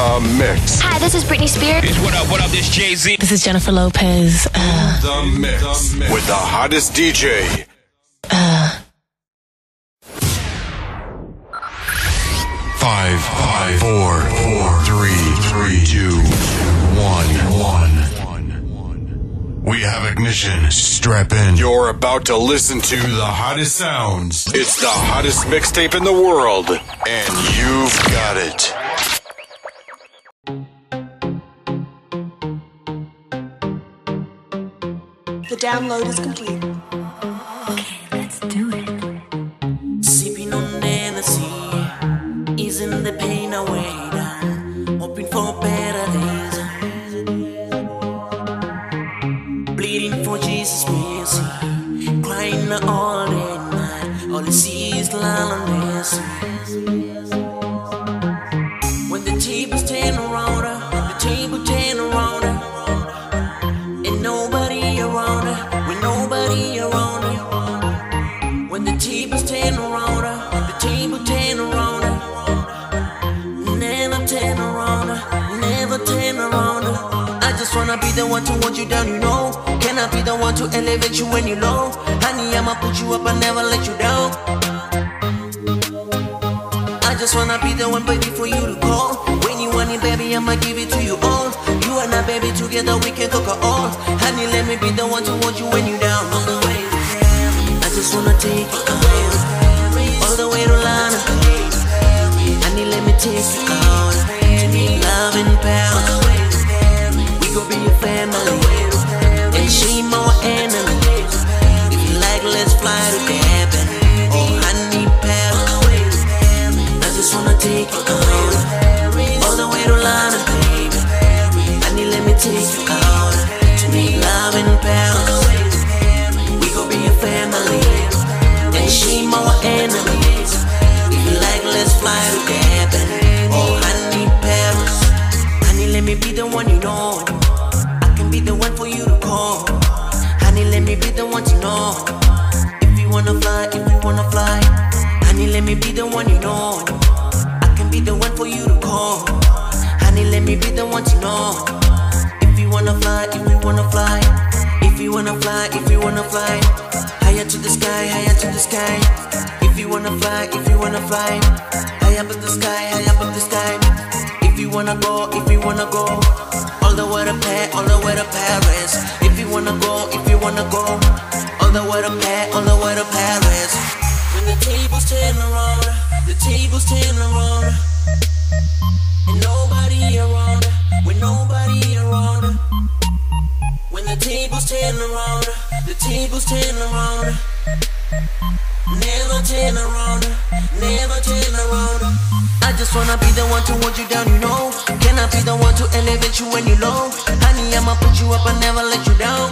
The Mix. Hi, this is Britney Spears. Bitch, what up, what up, this Jay-Z. This is Jennifer Lopez. Uh, The Mix. With the hottest DJ. Five, five, four, four, three, three, two, one, one. We have ignition. Strap in. You're about to listen to the hottest sounds. It's the hottest mixtape in the world, and you've got it. Download is complete. Okay, let's do it. Sipping on Hennessy, easing the pain away. Hoping for better days. Bleeding for Jesus' mercy, crying all day night. All I see is loneliness. I just wanna be the one to hold you down, you know. Can I be the one to elevate you when you're low? Honey, I'ma put you up and never let you down. I just wanna be the one, baby, for you to call. When you want it, baby, I'ma give it to you all. You and I, baby, together we can conquer all. Honey, let me be the one to hold you when you're down. On the way to I just wanna take you out, all the way to Lana. Honey, let me take you out love and power. We gon' be a family, one to know. If you wanna fly, if you wanna fly. Honey, let me be the one you know. I can be the one for you to call. Honey, let me be the one to know. If you wanna fly, if you wanna fly. If you wanna fly, if you wanna fly. Higher to the sky, higher to the sky. If you wanna fly, if you wanna fly. High up in the sky, high up in the sky. If you wanna go, if you wanna go. All the way to Paris, all the way to Paris. Wanna go, if you wanna go. All the way to Paris, all the way to Paris. When the tables turn around, the tables turn around. And nobody around, with nobody around. When the tables turn around, the tables turn around. Never turn around, never turn around. I just wanna be the one to hold you down, you know. Can I be the one to elevate you when you're low? Honey, I'ma put you up and never let you down.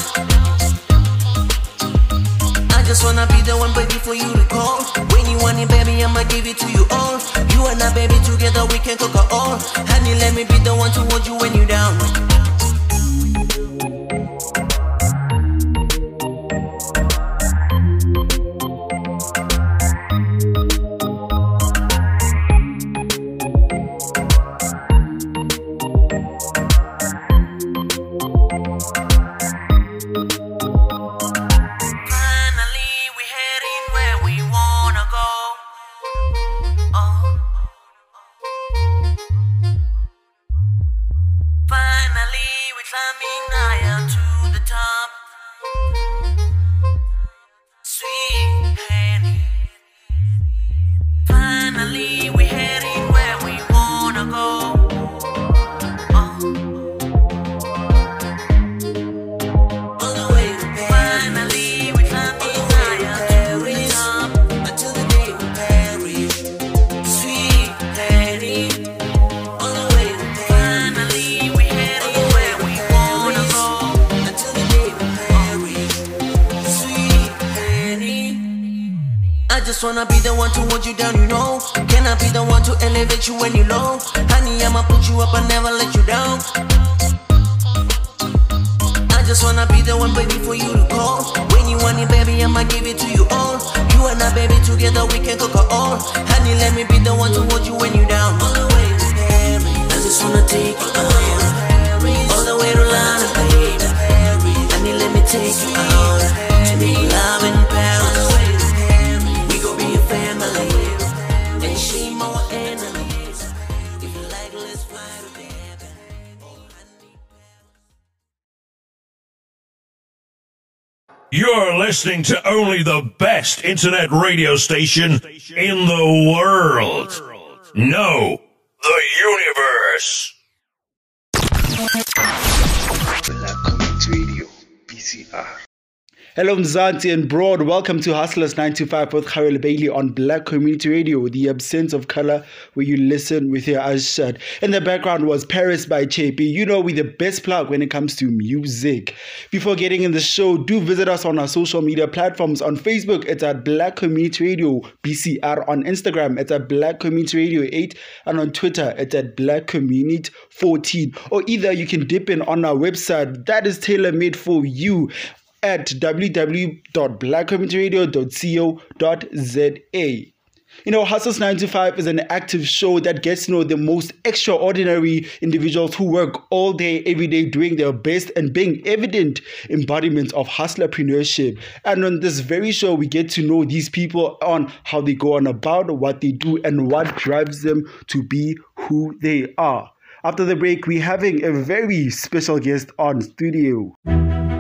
I just wanna be the one, baby, for you to call. When you want it, baby, I'ma give it to you all. You and I, baby, together we can conquer all. Honey, let me be the one to hold you when you're down. just wanna be the one to hold you down, you know. Can I be the one to elevate you when you're low? Honey, I'ma put you up and never let you down. I just wanna be the one, baby, for you to call. When you want it, baby, I'ma give it to you all. You and I, baby, together we can cook our all. Honey, let me be the one to hold you when you're down. All the way to Paris, I just wanna take you out. All the way to London, baby. Honey, let me take you out. To me, loving. You're listening to only the best internet radio station in the world. No, the universe. Black Community Radio, BCR. Hello, Mzansi and Broad. Welcome to Hustlers 925 with Kgauhelo Bailie on Black Community Radio, the absence of color where you listen with your eyes shut. In the background was Paris by Chepi. You know, we're the best plug when it comes to music. Before getting in the show, do visit us on our social media platforms. On Facebook, it's at Black Community Radio BCR. On Instagram, it's at Black Community Radio 8. And on Twitter, it's at Black Community 14. Or either you can dip in on our website that is tailor made for you at www.blackcommunityradio.co.za. You know, Hustles 95 is an active show that gets to know the most extraordinary individuals who work all day, every day, doing their best and being evident embodiments of hustlerpreneurship. And on this very show, we get to know these people on how they go on about, what they do, and what drives them to be who they are. After the break, we're having a very special guest on studio.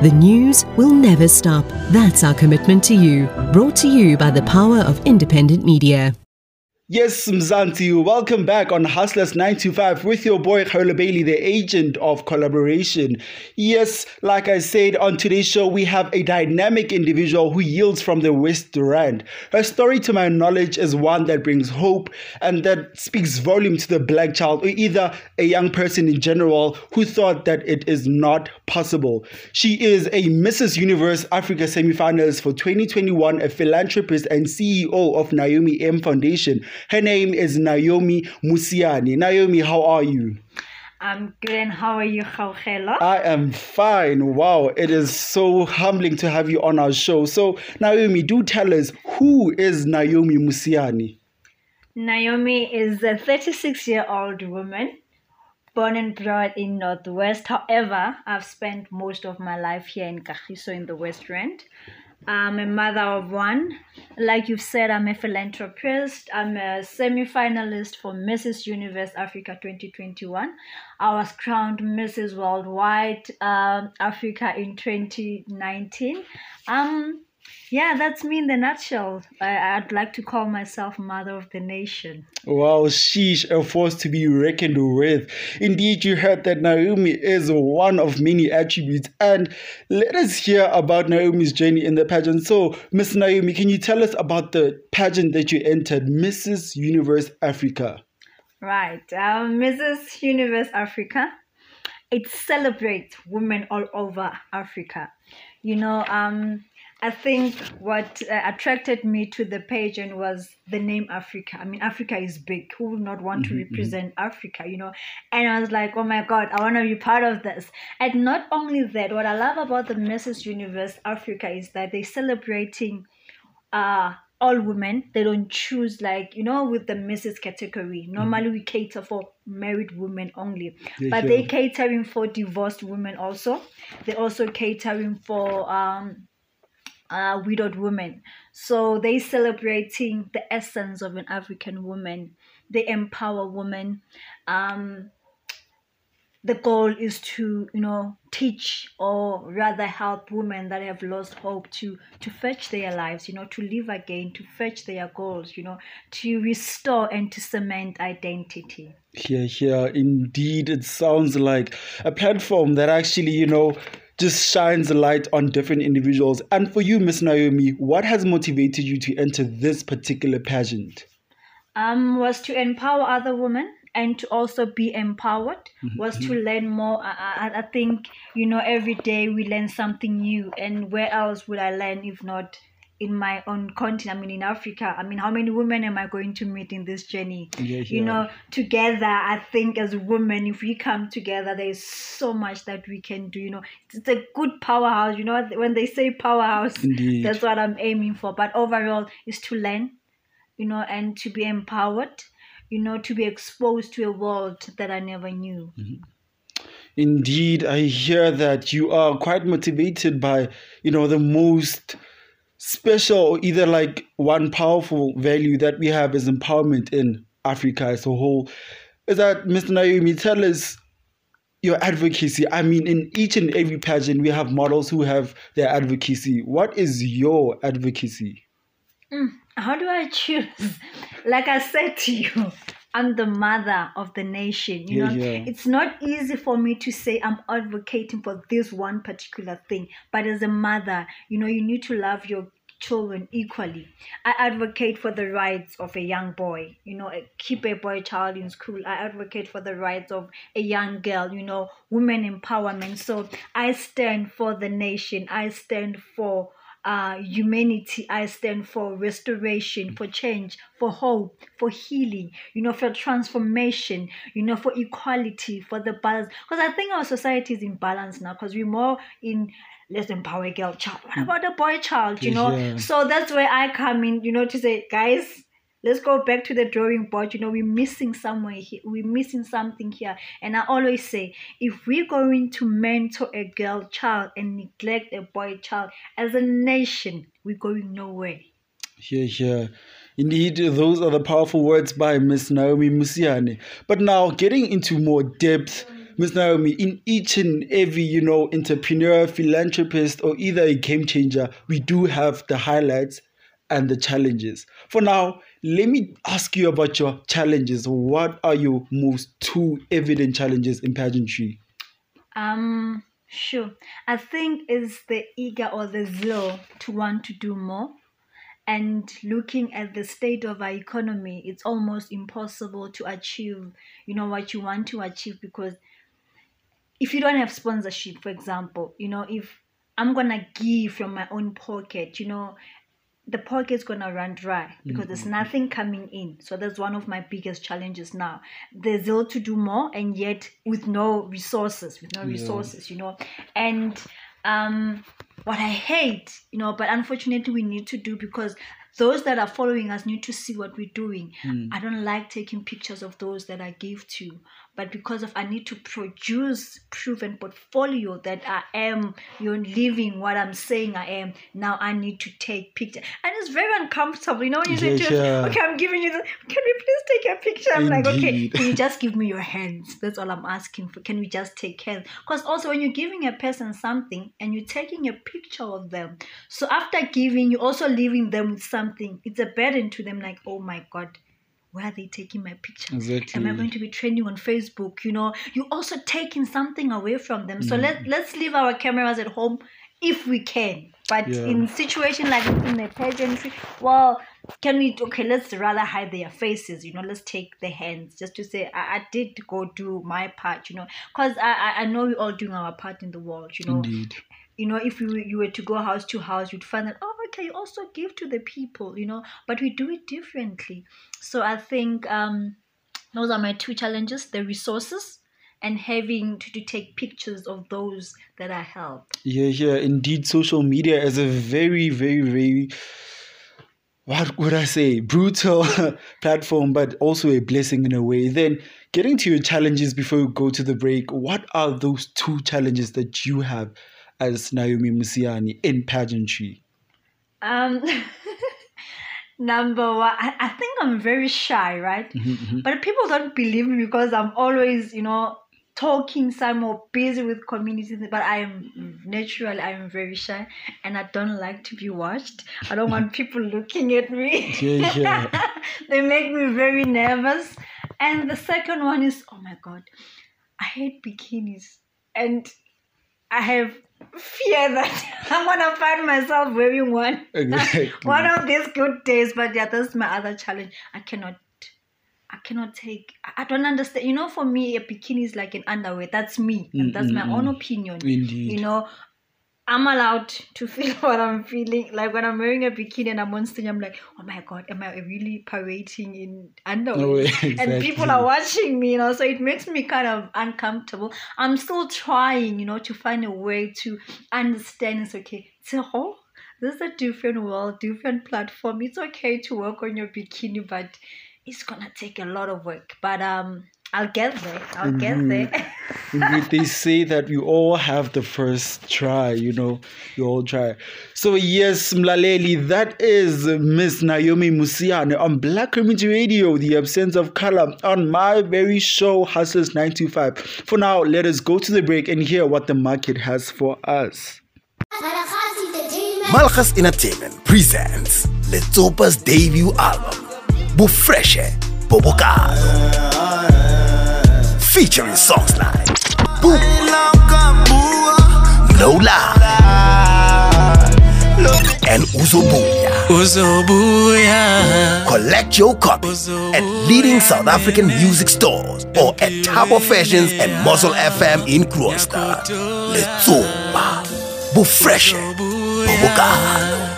The news will never stop. That's our commitment to you. Brought to you by the power of independent media. Yes, Mzansi, welcome back on Hustlers 925 with your boy Kgauhelo Bailie, the agent of collaboration. Yes, like I said on today's show, we have a dynamic individual who yields from the West Rand. Her story, to my knowledge, is one that brings hope and that speaks volume to the black child or either a young person in general who thought that it is not possible. She is a Mrs. Universe Africa semifinalist for 2021, a philanthropist and CEO of Naomi M Foundation. Her name is Naomi Mosiane. Naomi, how are you? I'm good, and how are you, Kgauhelo? I am fine. Wow, it is so humbling to have you on our show. So, Naomi, do tell us who is Naomi Mosiane? Naomi is a 36 year old woman born and brought in Northwest. However, I've spent most of my life here in Kagiso in the West Rand. I'm a mother of one. Like you've said, I'm a philanthropist. I'm a semi finalist for Mrs. Universe Africa 2021. I was crowned Mrs. Worldwide um, Africa in 2019. Um, yeah, that's me in the nutshell. I, I'd like to call myself Mother of the Nation. Wow, sheesh, a force to be reckoned with. Indeed, you heard that Naomi is one of many attributes. And let us hear about Naomi's journey in the pageant. So, Miss Naomi, can you tell us about the pageant that you entered, Mrs. Universe Africa? Right, um, Mrs. Universe Africa. It celebrates women all over Africa. You know, um, I think what uh, attracted me to the pageant was the name Africa. I mean, Africa is big. Who would not want to represent Africa, you know? And I was like, oh my God, I want to be part of this. And not only that, what I love about the Mrs. Universe Africa is that they're celebrating uh, all women. They don't choose, like, you know, with the Mrs. category. Normally, we cater for married women only. Yeah, but yeah. they catering for divorced women also. They're also catering for. Um, uh, widowed women. So they celebrating the essence of an African woman. They empower women. Um, the goal is to you know teach or rather help women that have lost hope to to fetch their lives you know to live again to fetch their goals you know to restore and to cement identity Here, here, indeed, it sounds like a platform that actually, you know, just shines a light on different individuals. And for you, Miss Naomi, what has motivated you to enter this particular pageant? um, was to empower other women and to also be empowered was to learn more I, I, I think you know every day we learn something new and where else would i learn if not in my own continent, I mean in Africa, I mean how many women am I going to meet in this journey? Yeah, You know, together, I think as women, if we come together, there is so much that we can do. You know, it's a good powerhouse. You know, when they say powerhouse, Indeed. that's what I'm aiming for. But overall, is to learn, you know, and to be empowered, you know, to be exposed to a world that I never knew. Mm-hmm. Indeed, I hear that you are quite motivated by, you know, the most special either like one powerful value that we have is empowerment in Africa as a whole. Is that Mr. Naomi, tell us your advocacy. I mean, in each and every pageant, we have models who have their advocacy. What is your advocacy? Mm, how do I choose? like I said to you, I'm the mother of the nation. You Yeah, know, yeah. it's not easy for me to say I'm advocating for this one particular thing. But as a mother, you know, you need to love your children equally. I advocate for the rights of a young boy, you know, eh, keep a boy child in school. I advocate for the rights of a young girl, you know, women empowerment. So I stand for the nation. I stand for uh, humanity. I stand for restoration, for change, for hope, for healing, you know, for transformation, you know, for equality, for the balance. Because I think our society is in balance now because we're more in let's empower a girl child. What about the boy child, you know? Yeah. So that's where I come in, you know, to say, guys, let's go back to the drawing board. You know, we're missing somewhere here. We're missing something here. And I always say, if we're going to mentor a girl child and neglect a boy child, as a nation, we're going nowhere. Here, here. Indeed, those are the powerful words by Miss Naomi Mosiane. But now, getting into more depth, Miss Naomi, in each and every, you know, entrepreneur, philanthropist, or either a game changer, we do have the highlights and the challenges. For now, let me ask you about your challenges. What are your most two evident challenges in pageantry? Um, sure. I think it's the eager or the zeal to want to do more. And looking at the state of our economy, it's almost impossible to achieve, you know, what you want to achieve because if you don't have sponsorship, for example, you know, if I'm gonna give from my own pocket, you know, the pocket's gonna run dry because there's nothing coming in. So that's one of my biggest challenges now. The zeal to do more and yet with no resources, with no Yeah. resources, you know. And um what I hate, you know, but unfortunately we need to do because those that are following us need to see what we're doing. Mm. I don't like taking pictures of those that I give to, but because of I need to produce proven portfolio that I am you're living what I'm saying I am. Now I need to take picture, and it's very uncomfortable. You know, when you say Yeah, to yeah. okay, I'm giving you the. Can we please take a picture? I'm like, okay, can you just give me your hands? That's all I'm asking for. Can we just take hands? Because also when you're giving a person something and you're taking a picture of them, so after giving, you're also leaving them with something. It's a burden to them. Like, oh my god, where are they taking my picture? Exactly. Am I going to be trending on Facebook? You know, you're also taking something away from them. So Mm. let let's leave our cameras at home if we can. But Yeah. in situation like in the pageantry, well, can we okay, let's rather hide their faces, you know, let's take the hands just to say I, I did go do my part, you know. Because I, I I know we're all doing our part in the world, you know Indeed. you know, if you you were to go house to house, you'd find that oh, okay, you also give to the people, you know, but we do it differently. So I think um, those are my two challenges: the resources and having to, to take pictures of those that I help. Yeah, yeah, indeed, social media is a very, very, very, what would I say, brutal platform, but also a blessing in a way. Then, getting to your challenges before we go to the break, what are those two challenges that you have as Naomi Mosiane in pageantry? Um, number one, I, I think I'm very shy, right? Mhm, mhm. But people don't believe me because I'm always, you know, talking some more busy with community but i am naturally i am very shy and i don't like to be watched i don't want people looking at me Yeah, yeah. they make me very nervous and the second one is oh my god i hate bikinis and i have fear that i'm gonna find myself wearing one Exactly. one of these good days but yeah that's my other challenge i cannot I cannot take. I- don't understand. You know, for me, a bikini is like an underwear. That's me. and that's my own opinion. Indeed. You know, I'm allowed to feel what I'm feeling. Like when I'm wearing a bikini and I'm on stage, I'm like, oh my god, am I really parading in underwear? No way, And people are watching me, you know, so it makes me kind of uncomfortable. I'm still trying, you know, to find a way to understand it's okay. So, oh, this is a different world, different platform. It's okay to work on your bikini, but it's gonna take a lot of work. But um, I'll get there. I'll get there. They say that we all have the first try, you know, you all try. So, yes, Mlaleli, that is Miss Naomi Mosiane on Black Community Radio, The Absence of Color, on my very show, Hustlers 925. For now, let us go to the break and hear what the market has for us. Malchus Entertainment presents Letsopa's debut album, Bufreshe Bobokado. Featuring songs like Boom, Lola, and Uzobuya. Uzobuya. Collect your copy at leading South African music stores or at Tabo Fashions and Muscle FM in Kroonstad. Letsopa, Bufreshe Bobokado.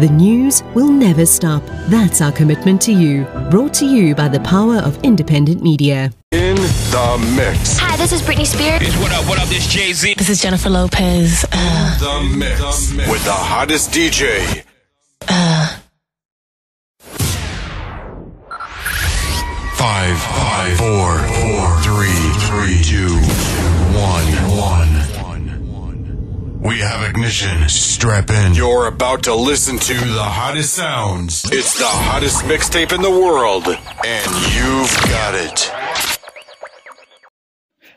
The news will never stop. That's our commitment to you. Brought to you by the power of independent media. In the mix. Hi, this is Britney Spears. what up? What up? This Jay Z. This is Jennifer Lopez. Uh, The mix. With the hottest DJ. uh, Five, five, four, four, three, three, two, one, one. We have ignition. Strap in. You're about to listen to The hottest sounds. It's the hottest mixtape in the world, and you've got it.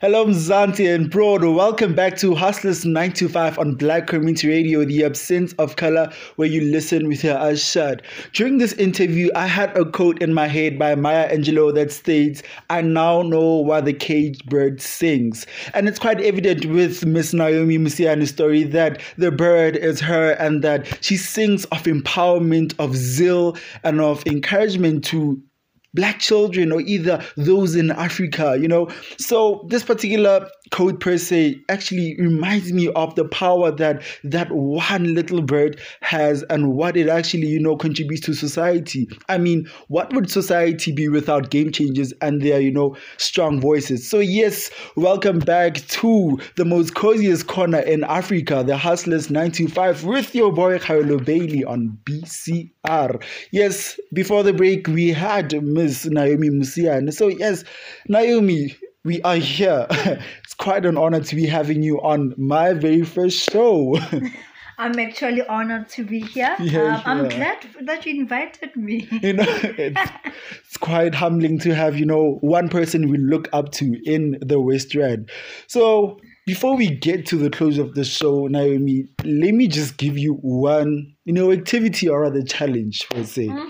Hello, Mzansi and Broad. Welcome back to Hustlers 925 on Black Community Radio, the absence of color, where you listen with your eyes shut. During this interview, I had a quote in my head by Maya Angelou that states, I now know why the caged bird sings. And it's quite evident with Miss Naomi Mosiane's story that the bird is her and that she sings of empowerment, of zeal, and of encouragement to black children or either those in Africa, you know. So this particular code per se actually reminds me of the power that that one little bird has and what it actually, you know, contributes to society. I mean, what would society be without game changers and their, you know, strong voices? So yes, welcome back to the most coziest corner in Africa, the Hustlers 925 with your boy Kgauhelo Bailie on BCR. Yes, before the break we had Miss Naomi Mosiane. So yes, Naomi, we are here. quite an honor to be having you on my very first show. I'm actually honored to be here. Yeah, um, I'm yeah. glad that you invited me. you know, it's, it's quite humbling to have, you know, one person we look up to in the West Rand. So before we get to the close of the show, Naomi, let me just give you one, you know, activity or rather challenge, per se. Mm.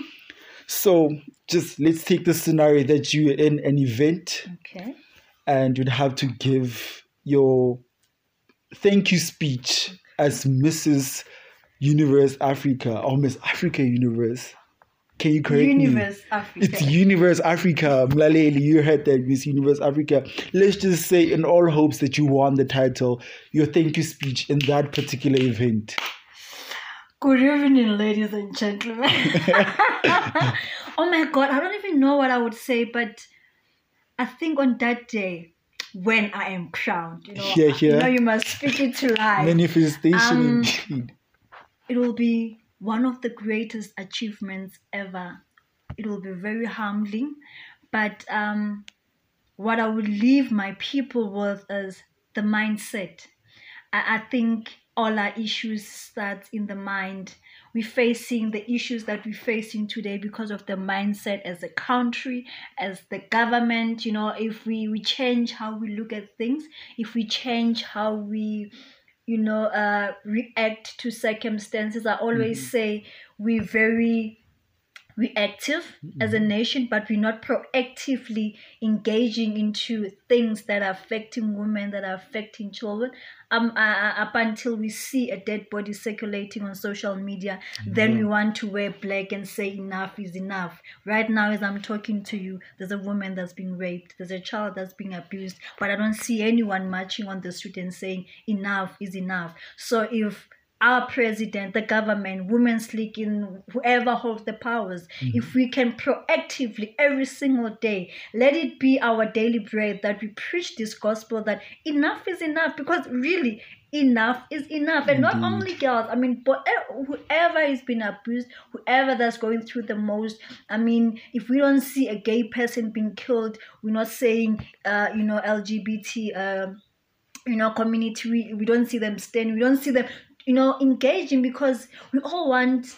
So just let's take the scenario that you're in an event Okay. And you'd have to give your thank you speech as Mrs. Universe Africa or Miss Africa Universe. Can you correct me? Universe Africa. It's Universe Africa. Mlaleli, you heard that, Miss Universe Africa. Let's just say, in all hopes that you won the title, your thank you speech in that particular event. Good evening, ladies and gentlemen. oh my god, I don't even know what I would say, but I think on that day when I am crowned, you know, Yeah, you know, you must speak it to life. Manifestation Um, indeed. it will be one of the greatest achievements ever. It will be very humbling, but um, what I would leave my people with is the mindset. I, I think all our issues start in the mind. We're facing the issues that we're facing today because of the mindset as a country, as the government. You know, if we, we change how we look at things, if we change how we you know, uh, react to circumstances. I always say we're very, we're active as a nation, but we're not proactively engaging into things that are affecting women, that are affecting children. Um, uh, uh up until we see a dead body circulating on social media, then we want to wear black and say enough is enough. Right now, as I'm talking to you, there's a woman that's being raped, there's a child that's being abused, but I don't see anyone marching on the street and saying enough is enough. So if our president, the government, women's league, in whoever holds the powers, if we can proactively every single day let it be our daily bread that we preach this gospel that enough is enough because really enough is enough. And not only girls i mean but whoever is being abused whoever that's going through the most i mean if we don't see a gay person being killed we're not saying uh you know lgbt um you know community we, we don't see them stand we don't see them you know engaging because we all want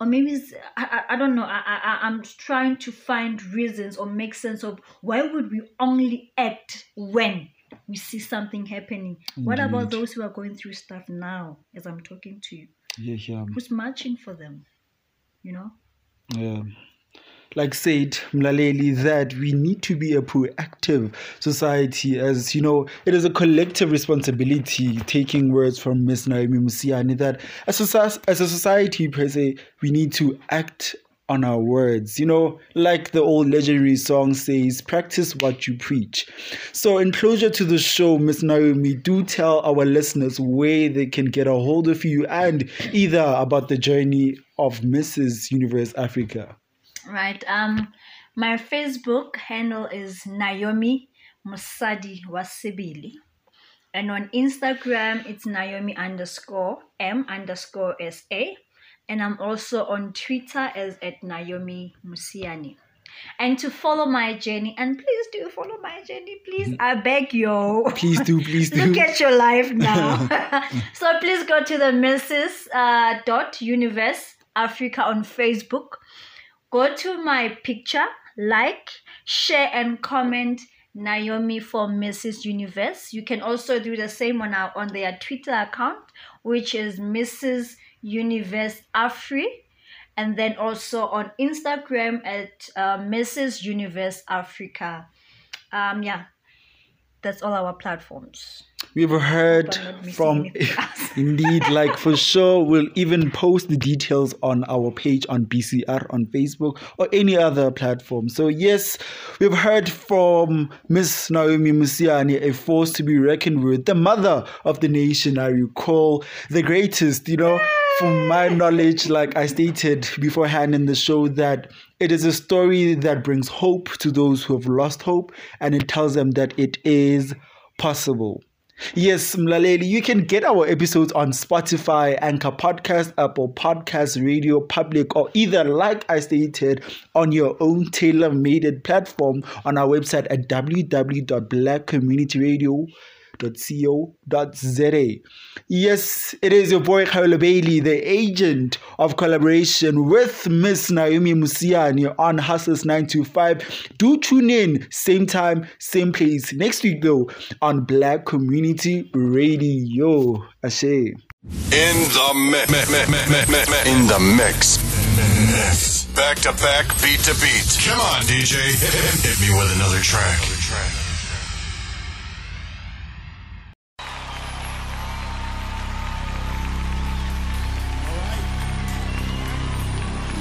or maybe I, I, I don't know I, I i'm trying to find reasons or make sense of why would we only act when we see something happening. What about those who are going through stuff now as i'm talking to you? Yeah, yeah. who's marching for them? You know? Yeah. Like said Mlaleli, that we need to be a proactive society as you know, it is a collective responsibility, taking words from Miss Naomi Mosiane, that as a, as a society per se, we need to act on our words. You know, like the old legendary song says, practice what you preach. So, in closure to the show, Miss Naomi, do tell our listeners where they can get a hold of you and either about the journey of Mrs. Universe Africa. Right. Um, my Facebook handle is Naomi Musadi Wasibili. And on Instagram, it's Naomi underscore M underscore SA. And I'm also on Twitter as at Naomi Mosiane. And to follow my journey, and please do follow my journey, please. I beg you. Please do, please do. Look at your life now. so please go to the Mrs. Uh, dot Universe Africa on Facebook. Go to my picture, like, share, and comment Naomi for Mrs. Universe. You can also do the same on our on their Twitter account, which is Mrs. Universe Afri, and then also on Instagram at uh, Mrs. Universe Africa. Um, yeah, that's all our platforms. We've heard Hope I'm not missing from indeed, like for sure, we'll even post the details on our page on BCR on Facebook or any other platform. So yes, we've heard from Miss Naomi Mosiane, a force to be reckoned with, the mother of the nation. I recall the greatest, you know. From my knowledge, like I stated beforehand in the show, that it is a story that brings hope to those who have lost hope, and it tells them that it is possible. Yes, Mlaleli, you can get our episodes on Spotify, Anchor Podcast, Apple Podcast, Radio Public, or either, like I stated, on your own tailor made platform on our website at www.blackcommunityradio.co.za. Yes, it is your boy Kgauhelo Bailie, the agent of collaboration with Miss Naomi Mosiane on Hustlers 925. Do tune in, same time, same place. Next week, though, on Black Community Radio. Ashe. In the mix. In the. Mix. Back to back, beat to beat. Come on, DJ. Hit me with another track.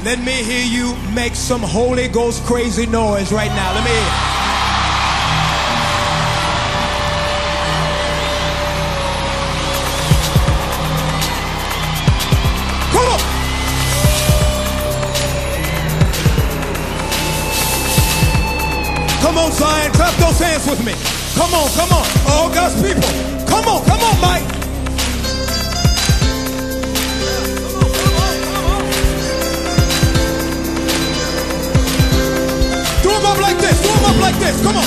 Let me hear you make some Holy Ghost crazy noise right now. Let me hear. Come on. Come on, Zion. Clap those hands with me. Come on, come on. All God's people. Come on, come on, Mike. Them up